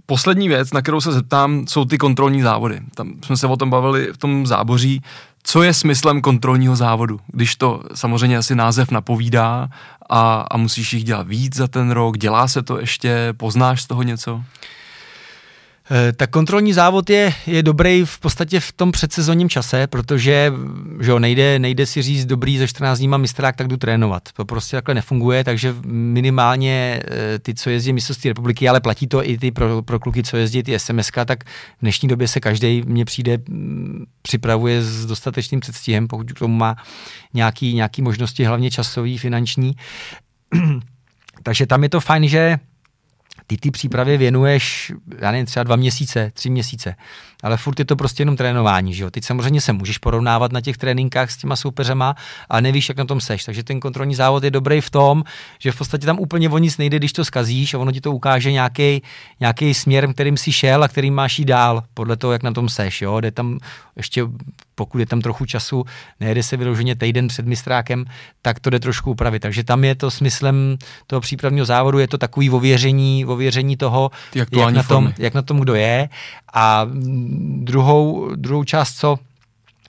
Poslední věc, na kterou se zeptám, jsou ty kontrolní závody. Tam jsme se o tom bavili v tom záboří. Co je smyslem kontrolního závodu, když to samozřejmě asi název napovídá a, a musíš jich dělat víc za ten rok, dělá se to ještě, poznáš z toho něco? Eh, tak kontrolní závod je, je dobrý v podstatě v tom předsezonním čase, protože že jo, nejde, nejde si říct dobrý ze 14 dní mistrák, tak jdu trénovat. To prostě takhle nefunguje, takže minimálně eh, ty, co jezdí mistrovství republiky, ale platí to i ty pro, pro kluky, co jezdí ty SMSK, tak v dnešní době se každý mně přijde mm, připravuje s dostatečným předstihem, pokud k tomu má nějaký, nějaký možnosti, hlavně časový, finanční. takže tam je to fajn, že ty ty přípravě věnuješ, já nevím, třeba dva měsíce, tři měsíce ale furt je to prostě jenom trénování, že jo. Teď samozřejmě se můžeš porovnávat na těch tréninkách s těma soupeřema, ale nevíš, jak na tom seš. Takže ten kontrolní závod je dobrý v tom, že v podstatě tam úplně o nic nejde, když to skazíš a ono ti to ukáže nějaký, nějaký směr, kterým si šel a kterým máš jít dál, podle toho, jak na tom seš, jo. Jde tam ještě, pokud je tam trochu času, nejde se vyloženě týden před mistrákem, tak to jde trošku upravit. Takže tam je to smyslem toho přípravního závodu, je to takový ověření, ověření toho, jak na, tom, jak na tom kdo je. A druhou, druhou část, co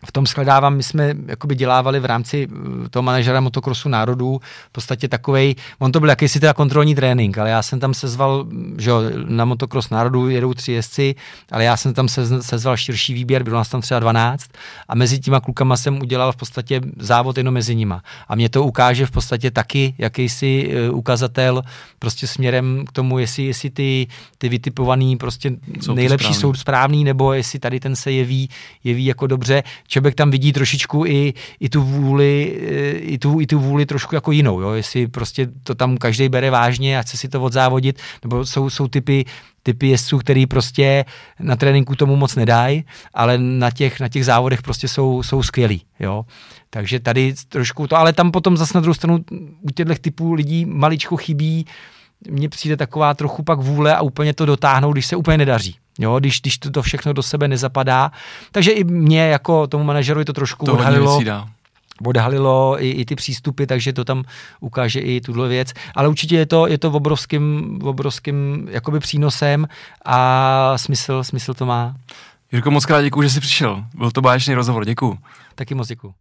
v tom shledávám, my jsme jakoby dělávali v rámci eh, toho manažera motokrosu národů v podstatě takovej, on to byl jakýsi teda kontrolní trénink, ale já jsem tam sezval, že jo, na motokros národů jedou tři jezdci, ale já jsem tam sezval širší výběr, bylo nás tam třeba 12 a mezi těma klukama jsem udělal v podstatě závod jenom mezi nima. A mě to ukáže v podstatě taky jakýsi uh, ukazatel prostě směrem k tomu, jestli, jestli ty, ty vytipovaný prostě jsou nejlepší správný. jsou správný, nebo jestli tady ten se jeví, jeví jako dobře člověk tam vidí trošičku i, i tu vůli, eh, i tu, i tu vůli trošku jako jinou, jo? jestli prostě to tam každý bere vážně a chce si to odzávodit, nebo jsou, jsou typy, typy jezdců, který prostě na tréninku tomu moc nedají, ale na těch, na těch závodech prostě jsou, jsou skvělí, jo. Takže tady trošku to, ale tam potom zase na druhou stranu u těchto typů lidí maličko chybí mně přijde taková trochu pak vůle a úplně to dotáhnout, když se úplně nedaří. Jo, když, když to, to všechno do sebe nezapadá. Takže i mě jako tomu manažerovi to trošku To odhalilo odhalilo i, i ty přístupy, takže to tam ukáže i tuhle věc. Ale určitě je to, je to obrovským, obrovským jakoby přínosem a smysl, smysl to má. Jirko, moc krát děkuji, že jsi přišel. Byl to báječný rozhovor, děkuji. Taky moc děkuji.